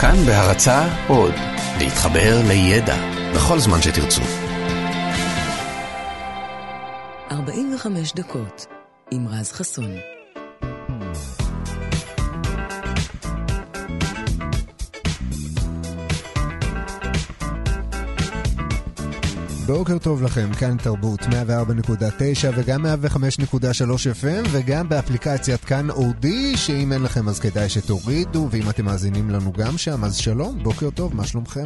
כאן בהרצה עוד, להתחבר לידע בכל זמן שתרצו. 45 דקות עם רז חסון. בוקר טוב לכם, כאן תרבות 104.9 וגם 105.3 FM וגם באפליקציית כאן אודי, שאם אין לכם אז כדאי שתורידו, ואם אתם מאזינים לנו גם שם, אז שלום, בוקר טוב, מה שלומכם?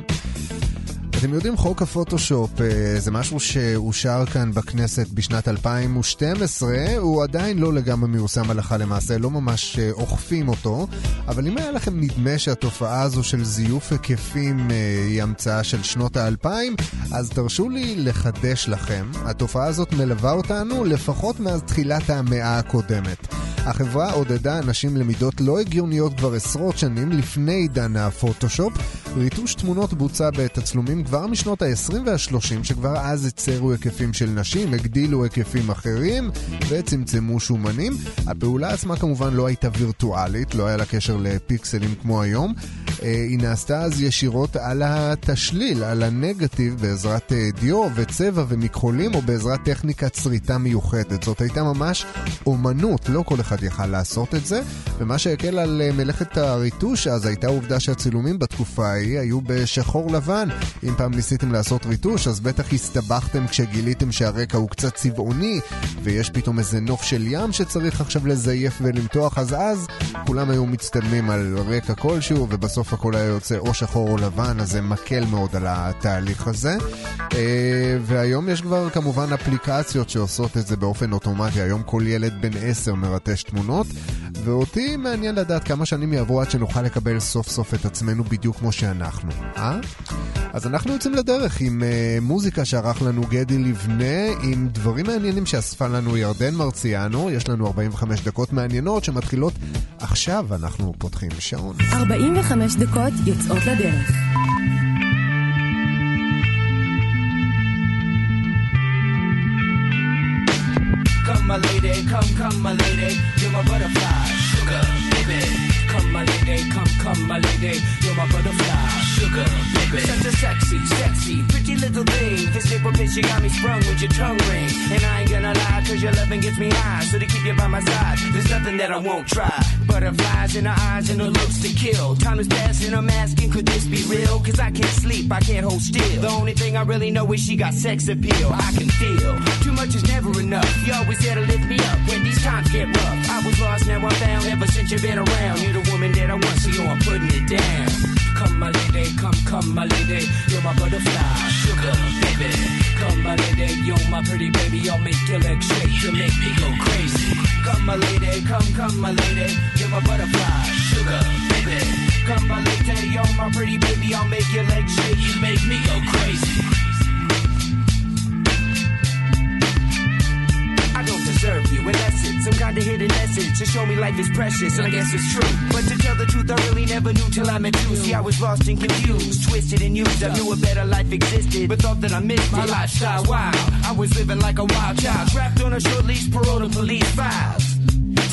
אתם יודעים, חוק הפוטושופ אה, זה משהו שאושר כאן בכנסת בשנת 2012, הוא עדיין לא לגמרי מיושם הלכה למעשה, לא ממש אה, אוכפים אותו, אבל אם היה לכם נדמה שהתופעה הזו של זיוף היקפים אה, היא המצאה של שנות האלפיים, אז תרשו לי לחדש לכם, התופעה הזאת מלווה אותנו לפחות מאז תחילת המאה הקודמת. החברה עודדה אנשים למידות לא הגיוניות כבר עשרות שנים לפני עידן הפוטושופ. ריטוש תמונות בוצע בתצלומים כבר משנות ה-20 וה-30, שכבר אז הצרו היקפים של נשים, הגדילו היקפים אחרים וצמצמו שומנים. הפעולה עצמה כמובן לא הייתה וירטואלית, לא היה לה קשר לפיקסלים כמו היום. אה, היא נעשתה אז ישירות על התשליל, על הנגטיב, בעזרת אה, דיו וצבע ומכחולים, או בעזרת טכניקת שריטה מיוחדת. זאת הייתה ממש אומנות, לא כל אחד יכל לעשות את זה, ומה שהקל על אה, מלאכת הריטוש אז הייתה העובדה שהצילומים בתקופה ההיא היו בשחור לבן. אם פעם ניסיתם לעשות ריטוש, אז בטח הסתבכתם כשגיליתם שהרקע הוא קצת צבעוני, ויש פתאום איזה נוף של ים שצריך עכשיו לזייף ולמתוח, אז אז כולם היו מצטלמים על רקע כלשהו, ובסוף הכל היה יוצא או שחור או לבן, אז זה מקל מאוד על התהליך הזה. אה, והיום יש כבר כמובן אפליקציות שעושות את זה באופן אוטומטי. היום כל ילד בן 10 מרטש תמונות, ואותי מעניין לדעת כמה שנים יעברו עד שנוכל לקבל סוף סוף את עצמנו בדיוק כמו שאנחנו, אה? אז אנחנו יוצאים לדרך עם uh, מוזיקה שערך לנו גדי לבנה, עם דברים מעניינים שאספה לנו ירדן מרציאנו. יש לנו 45 דקות מעניינות שמתחילות עכשיו, אנחנו פותחים שעון. 45 דקות יוצאות לדרך. Come my lady, come, come my lady, you're my butterfly, sugar, baby. Come my lady, come, come my lady, you're my butterfly, sugar, baby. Such a sexy, sexy, pretty little thing. This little bitch, you got me sprung with your tongue ring. And I ain't gonna lie, cause your loving gets me high. So to keep you by my side, there's nothing that I won't try. Butterflies in her eyes and her looks to kill. Time is passing, I'm asking, could this be real? Cause I can't sleep, I can't hold still. The only thing I really know is she got sex appeal. I can feel too much is never enough. You always there to lift me up times get rough. I was lost, now I'm found. Ever since you've been around, you're the woman that I want, so yo, I'm putting it down. Come, my lady, come, come, my lady, you're my butterfly, sugar, baby. Come, my lady, you're my pretty baby, I'll make your legs shake, you make me go crazy. Come, my lady, come, come, my lady, you're my butterfly, sugar, baby. Come, my lady, you're my pretty baby, I'll make your legs shake, you make me go crazy. Some kind hidden message to show me life is precious, and I guess it's true. But to tell the truth, I really never knew till I met you. See, I was lost and confused, twisted and used. I knew a better life existed, but thought that I missed my lifestyle. Wow, I was living like a wild child, trapped on a short leash, parole to police files.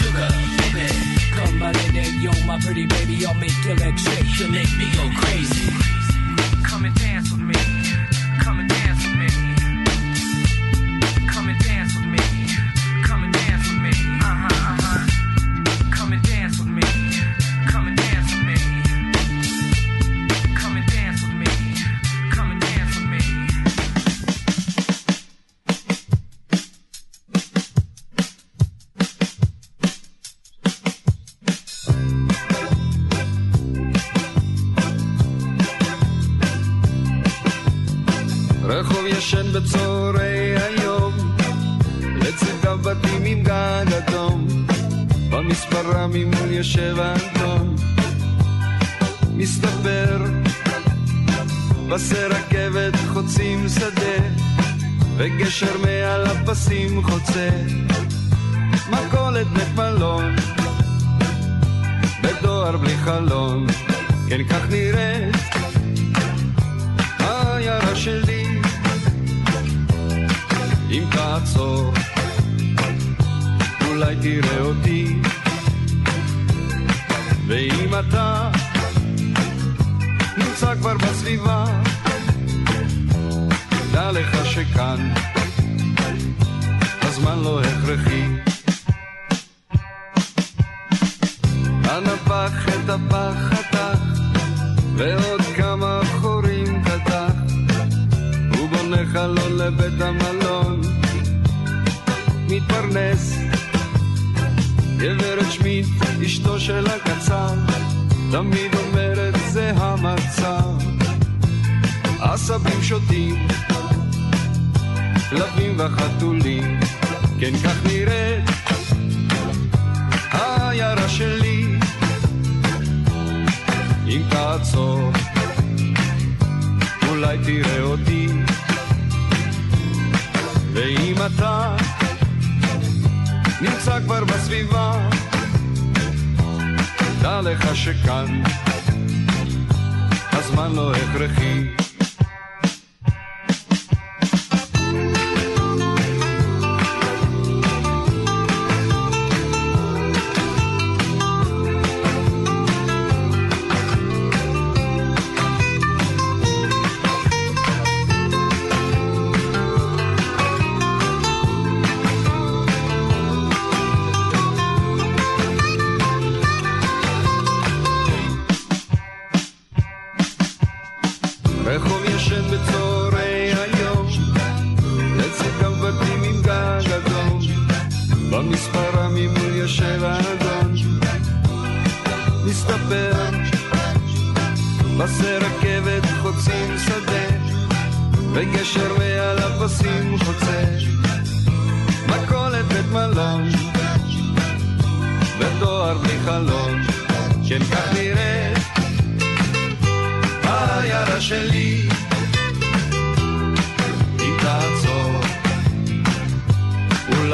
sugar, baby. Come, my lady, you're my pretty baby. I'll make legs shake. You make me go crazy. Come and dance with me. Come and dance with me. Come and dance with me. רחוב ישן בצהרי היום, לצדם בתים עם גג אדום, במספרה ממול יושב האנטון, מסתבר, פסי רכבת חוצים שדה, וגשר מעל הפסים חוצה, מכולת מלון, בדואר בלי חלון, כן כך נראית העיירה שלי אם תעצור אולי תראה אותי. ואם אתה נמצא כבר בסביבה דע לך שכאן הזמן לא הכרחי. אנא פח את הפח חתך ועוד כמה חורים קדח הוא בונה חלון לבית המלון מתפרנס. גברת שמיט, אשתו של הקצר תמיד אומרת זה המצב. עשבים שוטים כלבים וחתולים כן כך נראית העיירה שלי אם תעצור, אולי תראה אותי. ואם אתה נמצא כבר בסביבה, דע לך שכאן הזמן לא הכרחי.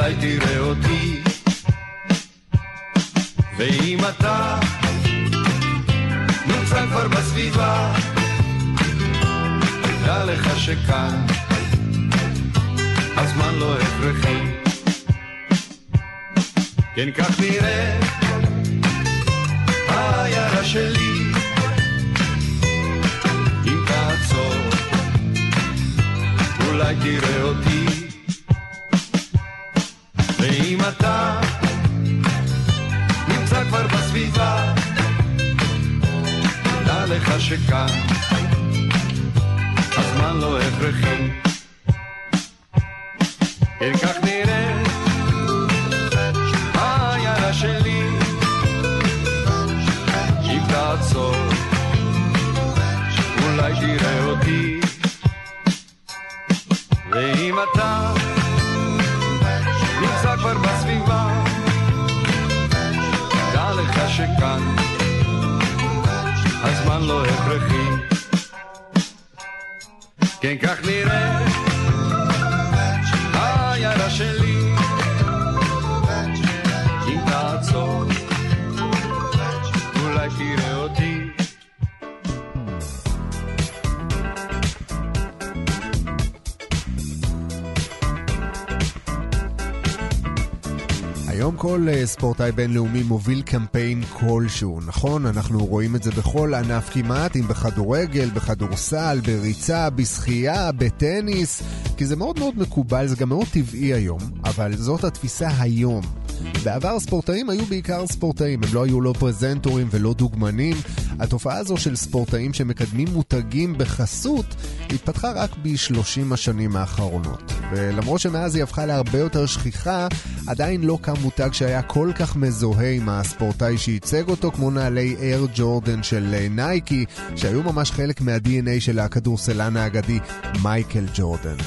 אולי תראה אותי. ואם אתה נמצא כבר בסביבה דע לך שכאן הזמן לא הכרחי. כן כך נראה העיירה שלי. אם תעצור, אולי תראה אותי. אתה נמצא כבר בסביבה, דע לך שכאן הזמן לא הכרחי. כן כך הזמן לא הכרחי. כן, כך נראה היום כל אה, ספורטאי בינלאומי מוביל קמפיין כלשהו, נכון? אנחנו רואים את זה בכל ענף כמעט, אם בכדורגל, בכדורסל, בריצה, בשחייה, בטניס, כי זה מאוד מאוד מקובל, זה גם מאוד טבעי היום, אבל זאת התפיסה היום. בעבר ספורטאים היו בעיקר ספורטאים, הם לא היו לא פרזנטורים ולא דוגמנים. התופעה הזו של ספורטאים שמקדמים מותגים בחסות התפתחה רק ב-30 השנים האחרונות. ולמרות שמאז היא הפכה להרבה יותר שכיחה, עדיין לא קם מותג שהיה כל כך מזוהה עם הספורטאי שייצג אותו, כמו נעלי אייר ג'ורדן של נייקי, שהיו ממש חלק מה-DNA של הכדורסלן האגדי מייקל ג'ורדן.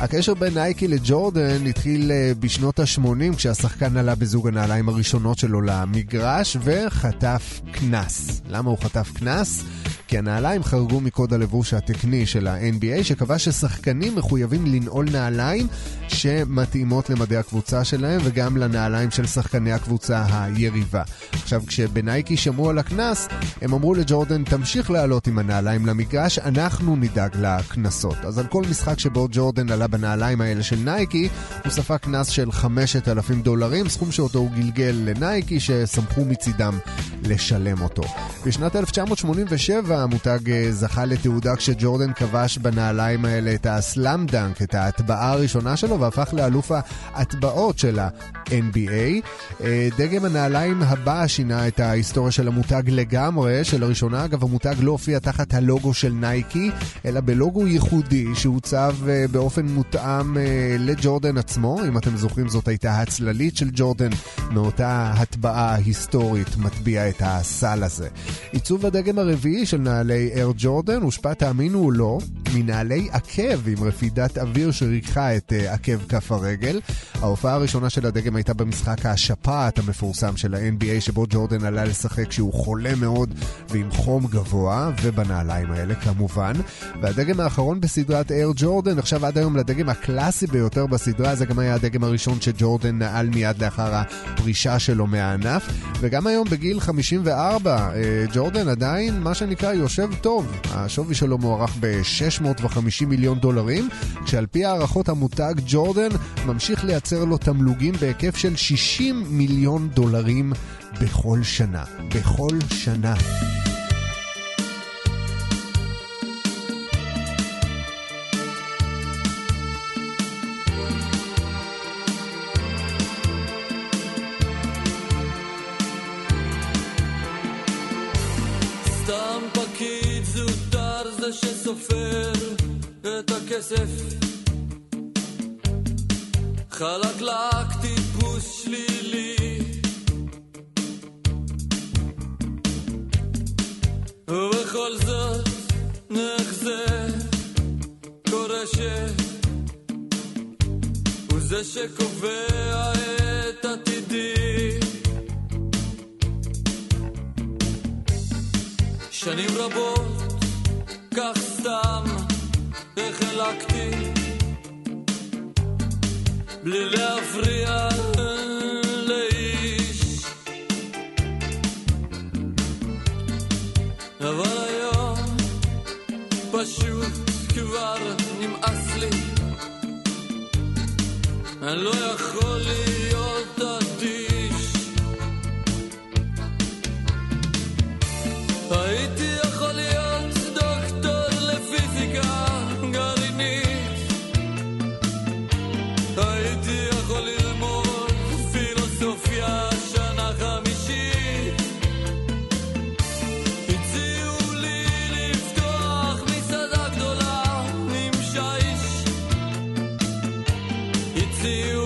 הקשר בין נייקי לג'ורדן התחיל אה, בשנות ה-80 כשהשחקן עלה בזוג הנעליים הראשונות שלו למגרש וחטף קנס. למה הוא חטף קנס? כי הנעליים חרגו מקוד הלבוש התקני של ה-NBA שקבע ששחקנים מחויבים לנעול נעליים שמתאימות למדי הקבוצה שלהם וגם לנעליים של שחקני הקבוצה היריבה. עכשיו, כשבנייקי שמעו על הקנס, הם אמרו לג'ורדן, תמשיך לעלות עם הנעליים למגרש, אנחנו נדאג לקנסות. אז על כל משחק שבו ג'ורדן עלה בנעליים האלה של נייקי, הוא ספג קנס של 5,000 דולרים, סכום שאותו הוא גלגל לנייקי, ששמחו מצידם לשלם אותו. בשנת 1987 המותג אה, זכה לתהודה כשג'ורדן כבש בנעליים האלה את ה slam dunk, את ההטבעה הראשונה שלו, והפך לאלוף ההטבעות של ה-NBA. אה, דגם הנעליים הבא שינה את ההיסטוריה של המותג לגמרי, שלראשונה אגב המותג לא הופיע תחת הלוגו של נייקי, אלא בלוגו ייחודי שהוצב אה, באופן מותאם לג'ורדן עצמו. אם אתם זוכרים זאת הייתה הצללית של ג'ורדן מאותה הטבעה היסטורית מטביע את הסל הזה. עיצוב הדגם הרביעי של נעלי אייר ג'ורדן הושפע, תאמינו או לא, מנעלי עקב עם רפידת אוויר שריככה את עקב כף הרגל. ההופעה הראשונה של הדגם הייתה במשחק השפעת המפורסם של ה-NBA, שבו ג'ורדן עלה לשחק כשהוא חולה מאוד ועם חום גבוה, ובנעליים האלה כמובן. והדגם האחרון בסדרת אייר ג'ורדן נחשב עד היום לדגם הקלאסי ביותר בסדרה, זה גם היה הדגם הראשון שג'ורדן נעל מיד לאחר הפרישה שלו מהענף. וגם היום בגיל 54, uh, ג'ורדן עדיין, מה שנקרא, יושב טוב. השווי שלו מוערך ב-650 מיליון דולרים, כשעל פי הערכות המותג ג'ורדן ממשיך לייצר לו תמלוגים בהיקף של 60 מיליון דולרים בכל שנה. בכל שנה. שסופר את הכסף חלקלק ובכל זאת נחזה קורה ש... הוא זה שקובע את עתידי. שנים רבות, כך סתם החלקתי, בלי להפריע פשוט כבר נמאס לי, אני לא יכול להיות אדיש. הייתי see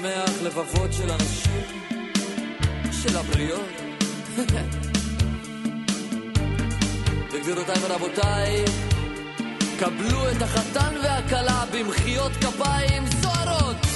לשמח לבבות של אנשים, של הבריות. וגבירותיי ורבותיי, קבלו את החתן והכלה במחיאות כפיים סוערות.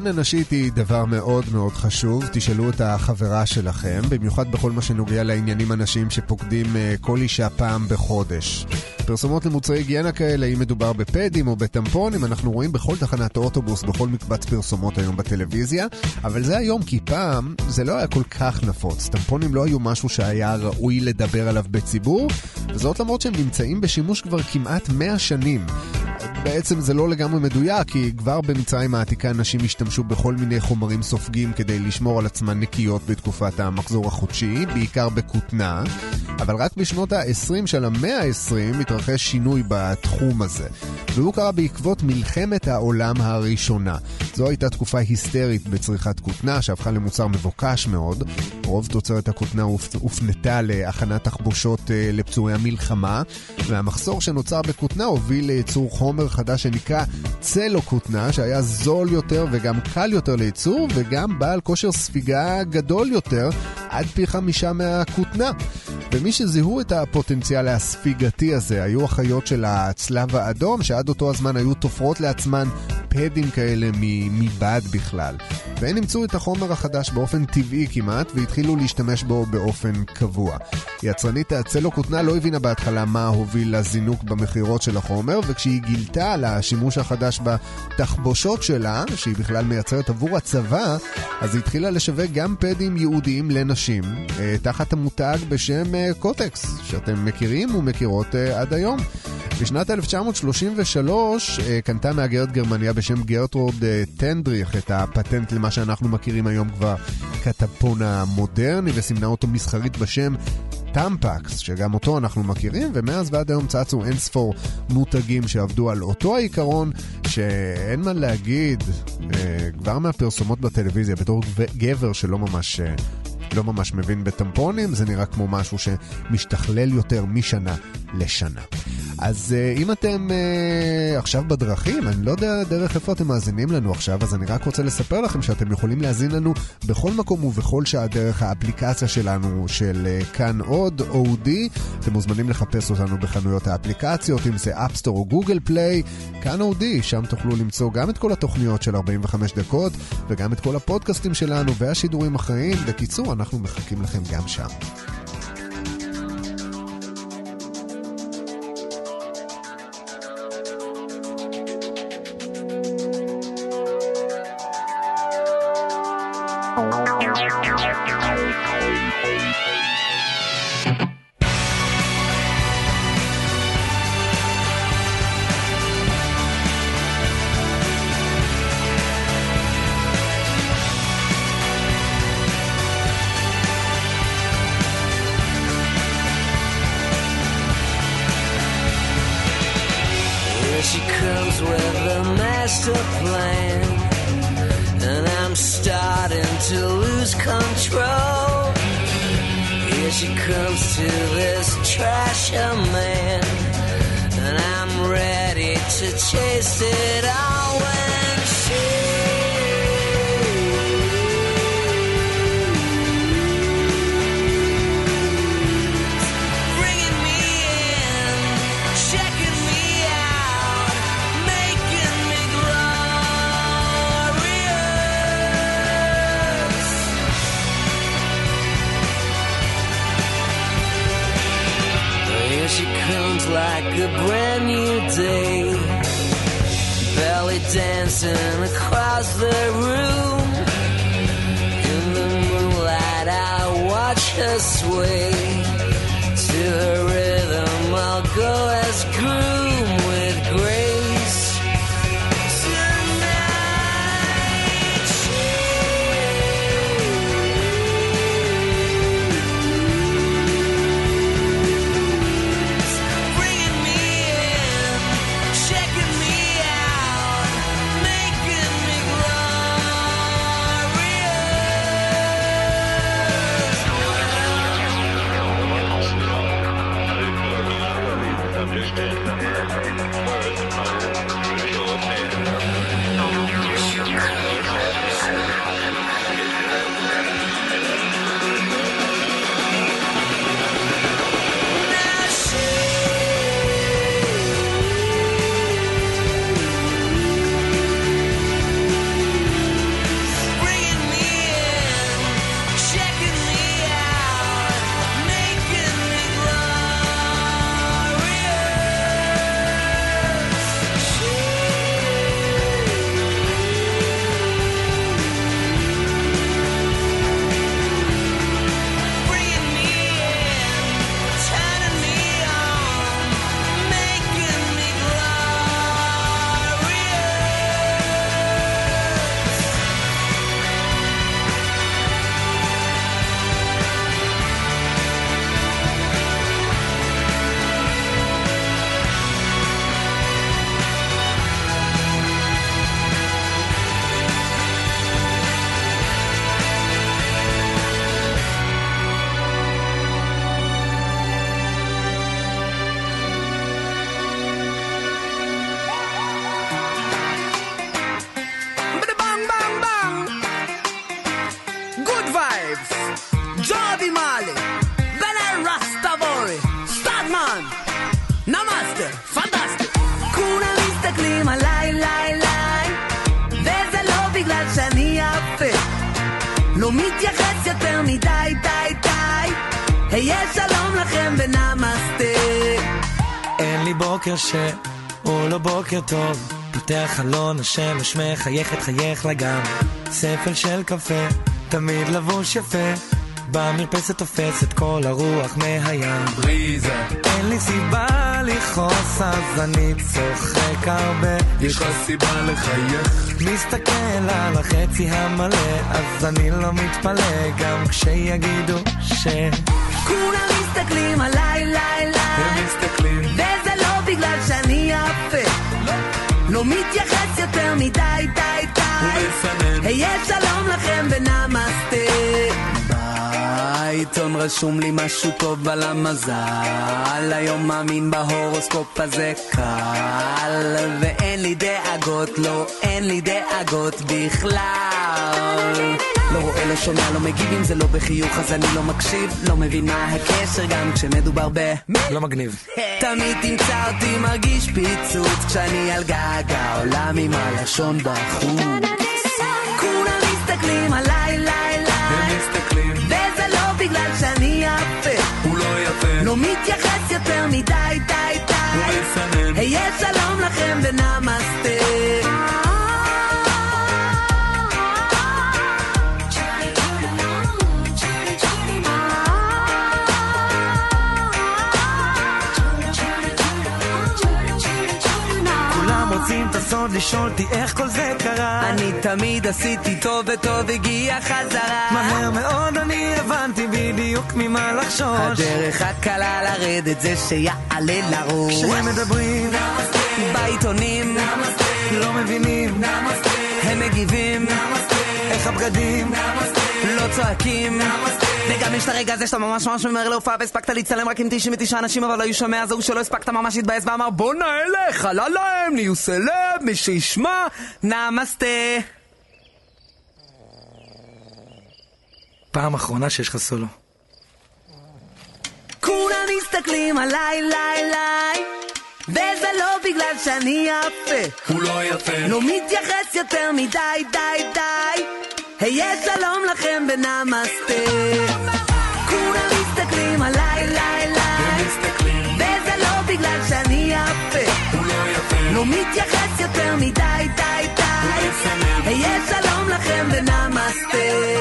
היגיינה נשית היא דבר מאוד מאוד חשוב, תשאלו את החברה שלכם, במיוחד בכל מה שנוגע לעניינים הנשיים שפוקדים אה, כל אישה פעם בחודש. פרסומות למוצרי היגיינה כאלה, אם מדובר בפדים או בטמפונים, אנחנו רואים בכל תחנת אוטובוס, בכל מקבץ פרסומות היום בטלוויזיה, אבל זה היום כי פעם זה לא היה כל כך נפוץ. טמפונים לא היו משהו שהיה ראוי לדבר עליו בציבור, וזאת למרות שהם נמצאים בשימוש כבר כמעט 100 שנים. בעצם זה לא לגמרי מדויק, כי כבר במצרים העתיקה נשים השתמשו בכל מיני חומרים סופגים כדי לשמור על עצמן נקיות בתקופת המחזור החודשי, בעיקר בכותנה, אבל רק בשנות ה-20 של המאה ה-20 התרחש שינוי בתחום הזה, והוא קרה בעקבות מלחמת העולם הראשונה. זו הייתה תקופה היסטרית בצריכת כותנה, שהפכה למוצר מבוקש מאוד. רוב תוצרת הכותנה הופ- הופנתה להכנת תחבושות אה, לפצועי המלחמה, והמחסור שנוצר בכותנה הוביל לייצור חומר חדש שנקרא צלו כותנה, שהיה זול יותר וגם קל יותר לייצור, וגם בעל כושר ספיגה גדול יותר, עד פי חמישה מהכותנה. ומי שזיהו את הפוטנציאל הספיגתי הזה היו החיות של הצלב האדום, שעד אותו הזמן היו תופרות לעצמן פדים כאלה מ- מבד בכלל. והן אימצו את החומר החדש באופן טבעי כמעט, והתחילו להשתמש בו באופן קבוע. יצרנית הצלו כותנה לא הבינה בהתחלה מה הוביל לזינוק במכירות של החומר, וכשהיא גילתה על השימוש החדש בתחבושות שלה, שהיא בכלל מייצרת עבור הצבא, אז היא התחילה לשווק גם פדים ייעודיים לנשים, אה, תחת המותג בשם אה, קוטקס, שאתם מכירים ומכירות אה, עד היום. בשנת 1933 אה, קנתה מהגרת גרמניה בשם גרטרוד טנדריך את הפטנט למה שאנחנו מכירים היום כבר כטפון המודרני וסימנה אותו מסחרית בשם טמפקס, שגם אותו אנחנו מכירים, ומאז ועד היום צצו אין ספור מותגים שעבדו על אותו העיקרון, שאין מה להגיד, אה, כבר מהפרסומות בטלוויזיה, בתור גבר שלא ממש... אה, לא ממש מבין בטמפונים, זה נראה כמו משהו שמשתכלל יותר משנה לשנה. אז uh, אם אתם uh, עכשיו בדרכים, אני לא יודע דרך איפה אתם מאזינים לנו עכשיו, אז אני רק רוצה לספר לכם שאתם יכולים להאזין לנו בכל מקום ובכל שעה דרך האפליקציה שלנו של uh, כאן עוד, אודי. אתם מוזמנים לחפש אותנו בחנויות האפליקציות, אם זה אפסטור או גוגל פליי, כאן אודי, שם תוכלו למצוא גם את כל התוכניות של 45 דקות, וגם את כל הפודקאסטים שלנו והשידורים החיים. בקיצור, אנחנו מחכים לכם גם שם. To היה שלום לכם ונמסטה. אין לי בוקר שהוא לא בוקר טוב. פותח חלון, השמש מחייכת חייך לגם. ספל של קפה, תמיד לבוש יפה. במרפסת תופס את כל הרוח מהים. בריזה. אין לי סיבה לכעוס, אז אני צוחק הרבה. יש לך סיבה לחייך. מסתכל על החצי המלא, אז אני לא מתפלא, גם כשיגידו ש... כולם מסתכלים עליי, הם ליי. מסתכלים. וזה לא בגלל שאני יפה. לא מתייחס יותר מדי, די, די. ומסנן. היה שלום לכם ונמסטה. בעיתון רשום לי משהו טוב על המזל היום מאמין בהורוסקופ הזה קל ואין לי דאגות, לא אין לי דאגות בכלל לא רואה, לא שומע, לא מגיב אם זה לא בחיוך אז אני לא מקשיב לא מבין מה הקשר גם כשמדובר ב... לא מגניב. תמיד תמצא אותי מרגיש פיצוץ כשאני על גג העולם עם הלשון בחוץ כולם מסתכלים עליי, ליי, ליי. וזה לא בגלל שאני יפה הוא לא יפה. לא מתייחס יותר מדי, די, די הוא מסנן. היה שלום לכם ונמסטה לשאול אותי איך כל זה קרה. אני תמיד עשיתי טוב וטוב הגיע חזרה מהר מאוד אני הבנתי בדיוק ממה לחשוש. הדרך הקלה לרדת זה שיעלה לראש כשהם מדברים, בעיתונים לא מבינים הם מגיבים איך הבגדים. לא צועקים. וגם יש את הרגע הזה שאתה ממש ממש ממהר להופעה והספקת להצטלם רק עם 99 אנשים אבל לא היו שומע זה הוא שלא הספקת ממש להתבאס ואמר בואנה אלה חלה להם נהיו סלב מי שישמע. נמסטה. פעם אחרונה שיש לך סולו. כולם מסתכלים עליי ליי ליי וזה לא בגלל שאני יפה. הוא לא יפה. לא מתייחס יותר מדי די די היה שלום לכם ונמסטה. כולם מסתכלים עליי ליי מסתכלים. וזה לא בגלל שאני יפה. לא מתייחס יותר מדי די די. מסנן. היה שלום לכם ונמסטה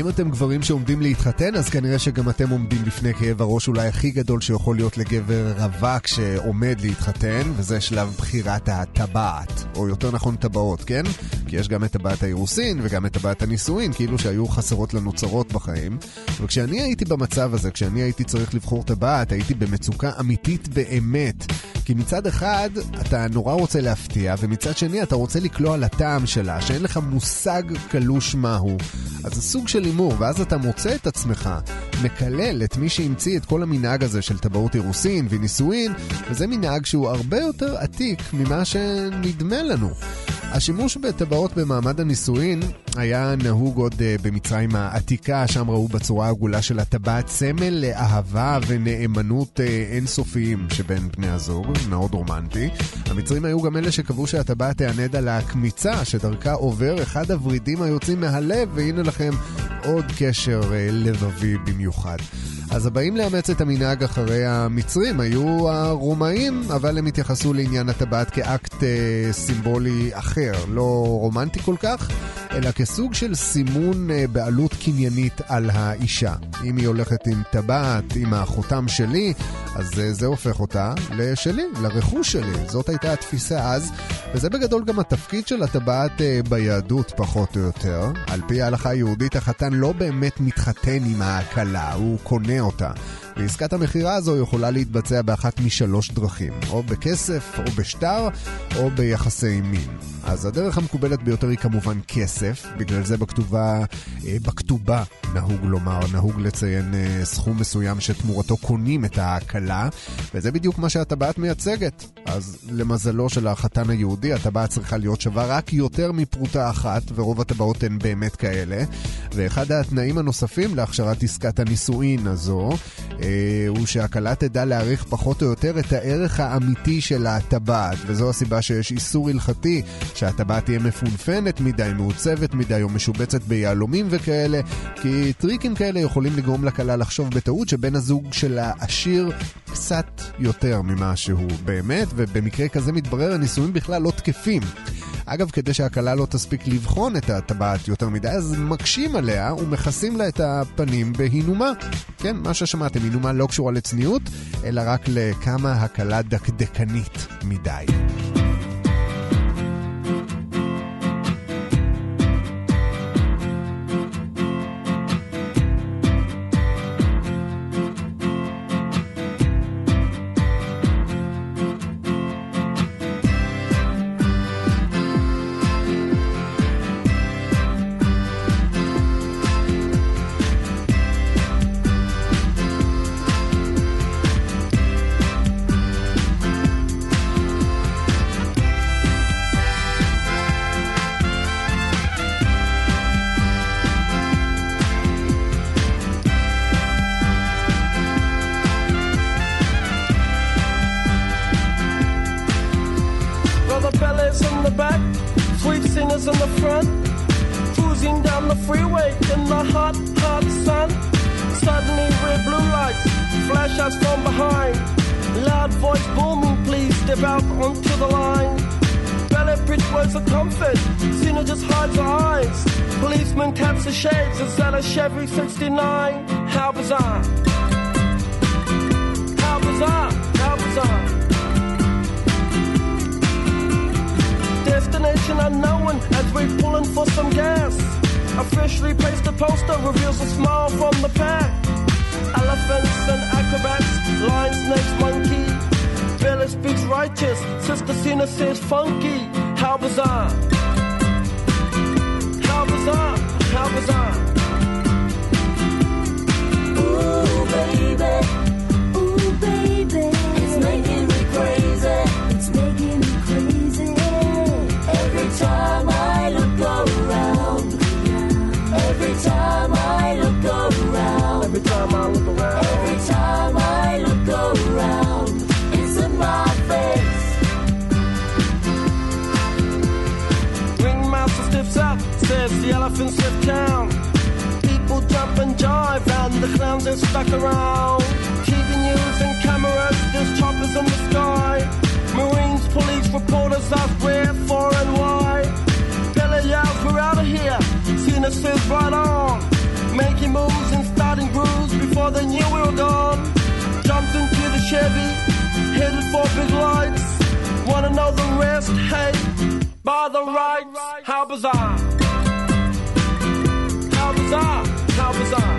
אם אתם גברים שעומדים להתחתן, אז כנראה שגם אתם עומדים בפני כאב הראש אולי הכי גדול שיכול להיות לגבר רווק שעומד להתחתן, וזה שלב בחירת הטבעת, או יותר נכון טבעות, כן? כי יש גם את טבעת האירוסין וגם את טבעת הנישואין, כאילו שהיו חסרות לנו צרות בחיים. וכשאני הייתי במצב הזה, כשאני הייתי צריך לבחור טבעת, הייתי במצוקה אמיתית באמת. כי מצד אחד, אתה נורא רוצה להפתיע, ומצד שני, אתה רוצה לקלוע על הטעם שלה, שאין לך מושג קלוש מהו. אז זה סוג של הימור, ואז אתה מוצא את עצמך מקלל את מי שהמציא את כל המנהג הזה של טבעות אירוסין ונישואין, וזה מנהג שהוא הרבה יותר עתיק ממה שנדמה לנו. השימוש בטבעות במעמד הנישואין היה נהוג עוד uh, במצרים העתיקה, שם ראו בצורה העגולה של הטבעת סמל לאהבה ונאמנות uh, אינסופיים שבין בני הזוג, מאוד רומנטי. המצרים היו גם אלה שקבעו שהטבעת תענד על הקמיצה שדרכה עובר אחד הוורידים היוצאים מהלב, והנה לכם עוד קשר uh, לבבי במיוחד. אז הבאים לאמץ את המנהג אחרי המצרים היו הרומאים, אבל הם התייחסו לעניין הטבעת כאקט אה, סימבולי אחר, לא רומנטי כל כך, אלא כסוג של סימון אה, בעלות קניינית על האישה. אם היא הולכת עם טבעת, עם החותם שלי, אז אה, זה הופך אותה לשלי, לרכוש שלי. זאת הייתה התפיסה אז, וזה בגדול גם התפקיד של הטבעת אה, ביהדות, פחות או יותר. על פי ההלכה היהודית, החתן לא באמת מתחתן עם הכלה, הוא קונה אותה. ועסקת המכירה הזו יכולה להתבצע באחת משלוש דרכים, או בכסף, או בשטר, או ביחסי מין. אז הדרך המקובלת ביותר היא כמובן כסף, בגלל זה בכתובה, אה, בכתובה נהוג לומר, נהוג לציין אה, סכום מסוים שתמורתו קונים את ההקלה, וזה בדיוק מה שהטבעת מייצגת. אז למזלו של החתן היהודי, הטבעת צריכה להיות שווה רק יותר מפרוטה אחת, ורוב הטבעות הן באמת כאלה. ואחד התנאים הנוספים להכשרת עסקת הנישואין הזו, אה, הוא שהכלה תדע להעריך פחות או יותר את הערך האמיתי של הטבעת, וזו הסיבה שיש איסור הלכתי שהטבעת תהיה מפונפנת מדי, מעוצבת מדי או משובצת ביהלומים וכאלה, כי טריקים כאלה יכולים לגרום לכלה לחשוב בטעות שבן הזוג שלה עשיר קצת יותר ממה שהוא באמת, ובמקרה כזה מתברר הנישואים בכלל לא תקפים. אגב, כדי שהכלה לא תספיק לבחון את הטבעת יותר מדי, אז מקשים עליה ומכסים לה את הפנים בהינומה. כן, מה ששמעתם, הינומה לא קשורה לצניעות, אלא רק לכמה הכלה דקדקנית מדי. Us from behind. Loud voice booming, please step out onto the line. Ballet bridge words of comfort, Cena just hides her eyes. Policeman taps the shades, is that a Chevy 69? How bizarre! How bizarre! How bizarre! Destination unknown as we're pulling for some gas. A freshly pasted poster reveals a smile from the pack. Elephants and acrobats, lion, snakes, monkey. Bella speaks righteous, Sister Cena says funky. How bizarre! How bizarre! How bizarre! Ooh, baby. Ooh, baby. Clowns stuck around. TV news and cameras, there's choppers in the sky. Marines, police, reporters ask where, for, and why. Bella yells, we're out of here. Cena says, right on. Making moves and starting grooves before they knew we were gone. Jumped into the Chevy, headed for big lights. Wanna know the rest? Hey, by the rights. How bizarre! How bizarre! How bizarre!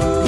Ooh,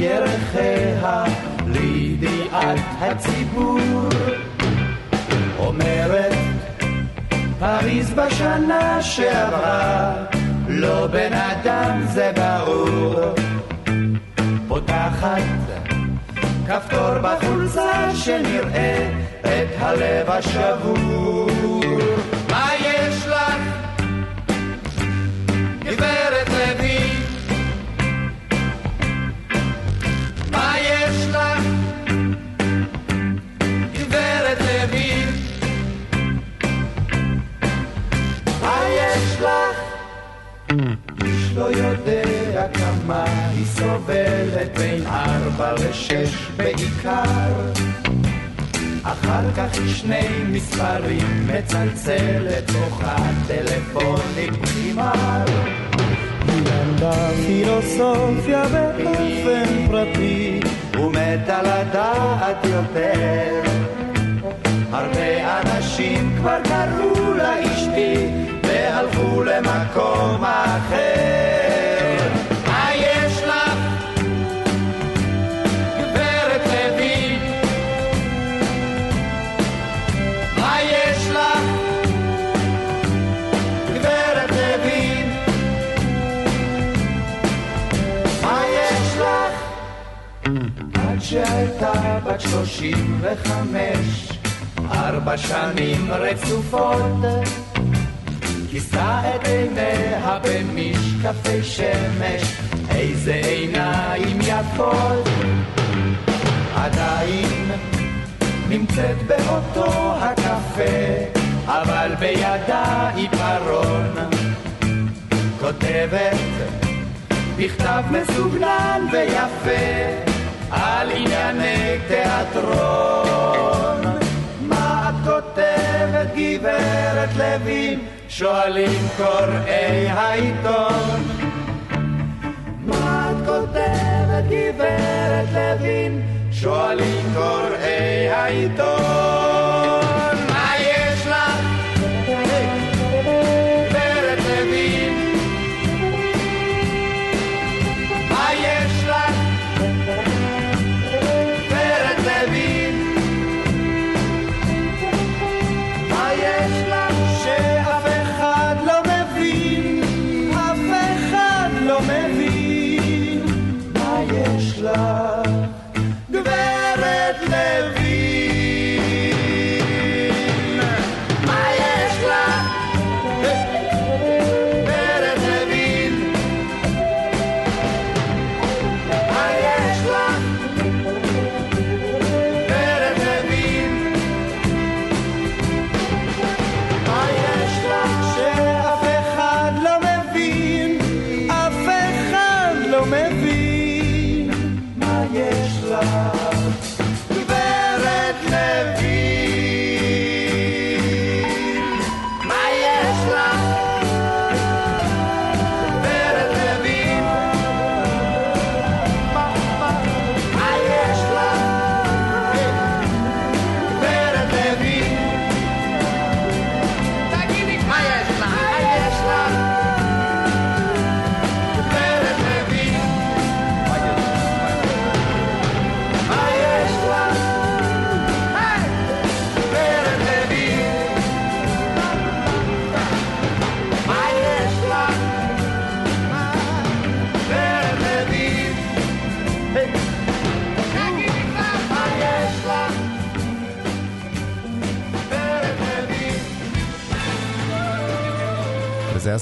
ירחיה לידיעת הציבור. אומרת פריז בשנה שעברה לא בן אדם זה ברור. פותחת כפתור בחולצה שנראה את הלב השבור. מה יש לך גברת לוי לא יודע כמה היא סובלת בין ארבע לשש בעיקר. אחר כך היא שני מספרים מצלצלת בוכה טלפונים נגמר פילוסופיה באופן פרטי ומתה לדעת יותר. הרבה אנשים כבר קראו לה אשתי והלכו למקום אחר. מה יש לך? גברת לוי. מה יש לך? גברת לוי. מה יש לך? עד שהייתה בת שלושים וחמש ארבע שנים רצופות כיסה את עיניה במשקפי שמש. איזה עיניים יפות. עדיין נמצאת באותו הקפה אבל בידה עיפרון כותבת בכתב מסוגנן ויפה על ענייני תיאטרון. מה את כותבת גברת לוין? שואלים קוראי העיתון מה את כותבת גברת לוין? שואלים קוראי העיתון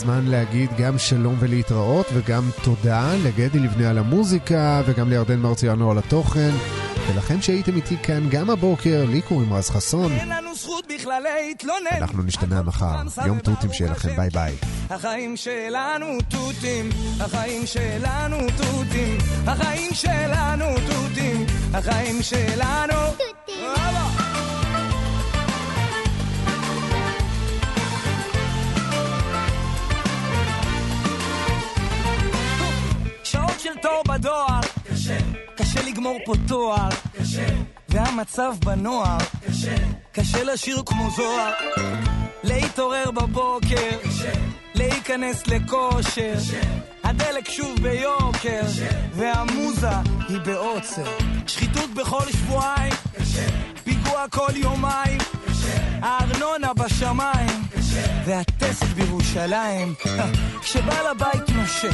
הזמן להגיד גם שלום ולהתראות וגם תודה לגדי לבנה על המוזיקה וגם לירדן מרציאנו על התוכן ולכם שהייתם איתי כאן גם הבוקר, לי קוראים רז חסון. אין לנו זכות בכלל להתלונן. אנחנו נשתנה מחר. יום תותים שיהיה לכם, ביי ביי. החיים שלנו תותים, החיים שלנו תותים, החיים שלנו תותים, החיים שלנו בדואר, קשה, קשה לגמור פה תואר, קשה, והמצב בנוער, קשה, קשה לשיר כמו זוהר, להתעורר בבוקר, קשה, להיכנס לכושר, קשה, הדלק שוב ביוקר, והמוזה היא בעוצר. שחיתות בכל שבועיים, פיגוע כל יומיים, הארנונה בשמיים, והטסט בירושלים. כשבעל הבית נושק,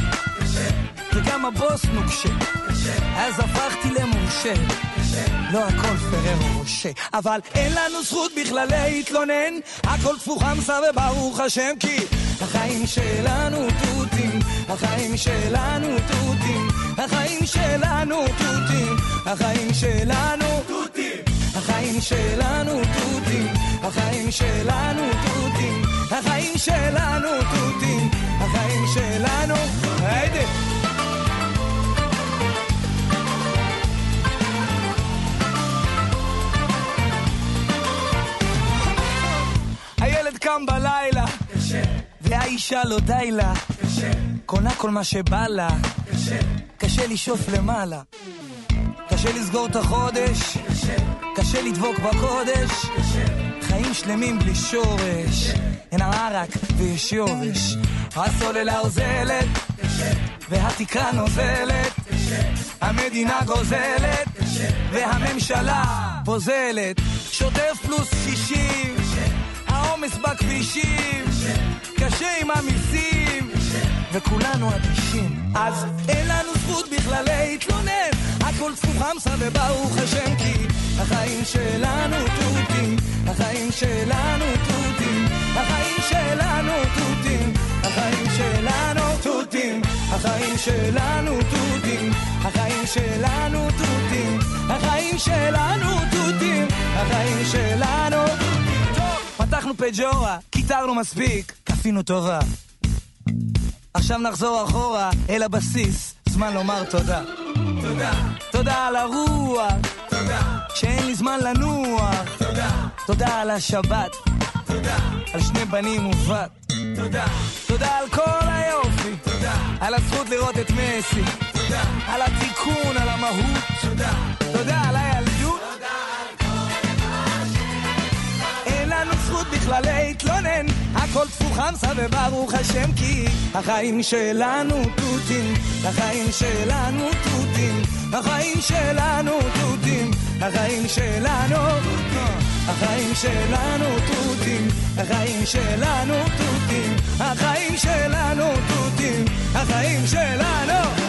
וגם הבוס נוקשה, אז הפכתי למורשה. לא הכל פררו רושה, אבל אין לנו זכות בכלל להתלונן, הכל תפוך חמסה וברוך השם כי החיים שלנו תותים, החיים שלנו תותים, החיים שלנו תותים, החיים שלנו תותים, החיים שלנו תותים, החיים שלנו תותים, החיים שלנו תותים, החיים שלנו, היידה קם בלילה, קשה. והאישה לא די לה, קשה. קונה כל מה שבא לה, קשה. קשה לשאוף למעלה. קשה לסגור את החודש, קשה. קשה לדבוק בקודש, קשה. חיים שלמים בלי שורש, קשה. אין ערק ויש יורש. הסוללה אוזלת, והתקרה נוזלת, המדינה גוזלת, והממשלה פוזלת. שוטף פלוס 60 עומס בכבישים, קשה עם המיסים, וכולנו אדישים. אז אין לנו זכות בכלל להתלונן, הכל צפוף חמסה וברוך השם כי החיים שלנו תותים, החיים שלנו תותים, החיים שלנו תותים, החיים שלנו תותים, החיים שלנו תותים, החיים שלנו תותים, החיים שלנו תותים, החיים שלנו תותים. פג'ורה, קיטרנו מספיק, כפינו טובה. עכשיו נחזור אחורה אל הבסיס, זמן לומר תודה. תודה. תודה על הרוח. תודה. שאין לי זמן לנוח. תודה. תודה על השבת. תודה. על שני בנים ובת. תודה. תודה על כל היופי. תודה. על הזכות לראות את מסי. תודה. על התיקון, על המהות. תודה. תודה על הילדות. בכלל להתלונן, הכל תפוך חמסה וברוך השם כי החיים שלנו תותים, החיים שלנו תותים, החיים שלנו תותים, החיים שלנו, החיים שלנו תותים, החיים שלנו תותים, החיים שלנו תותים, החיים שלנו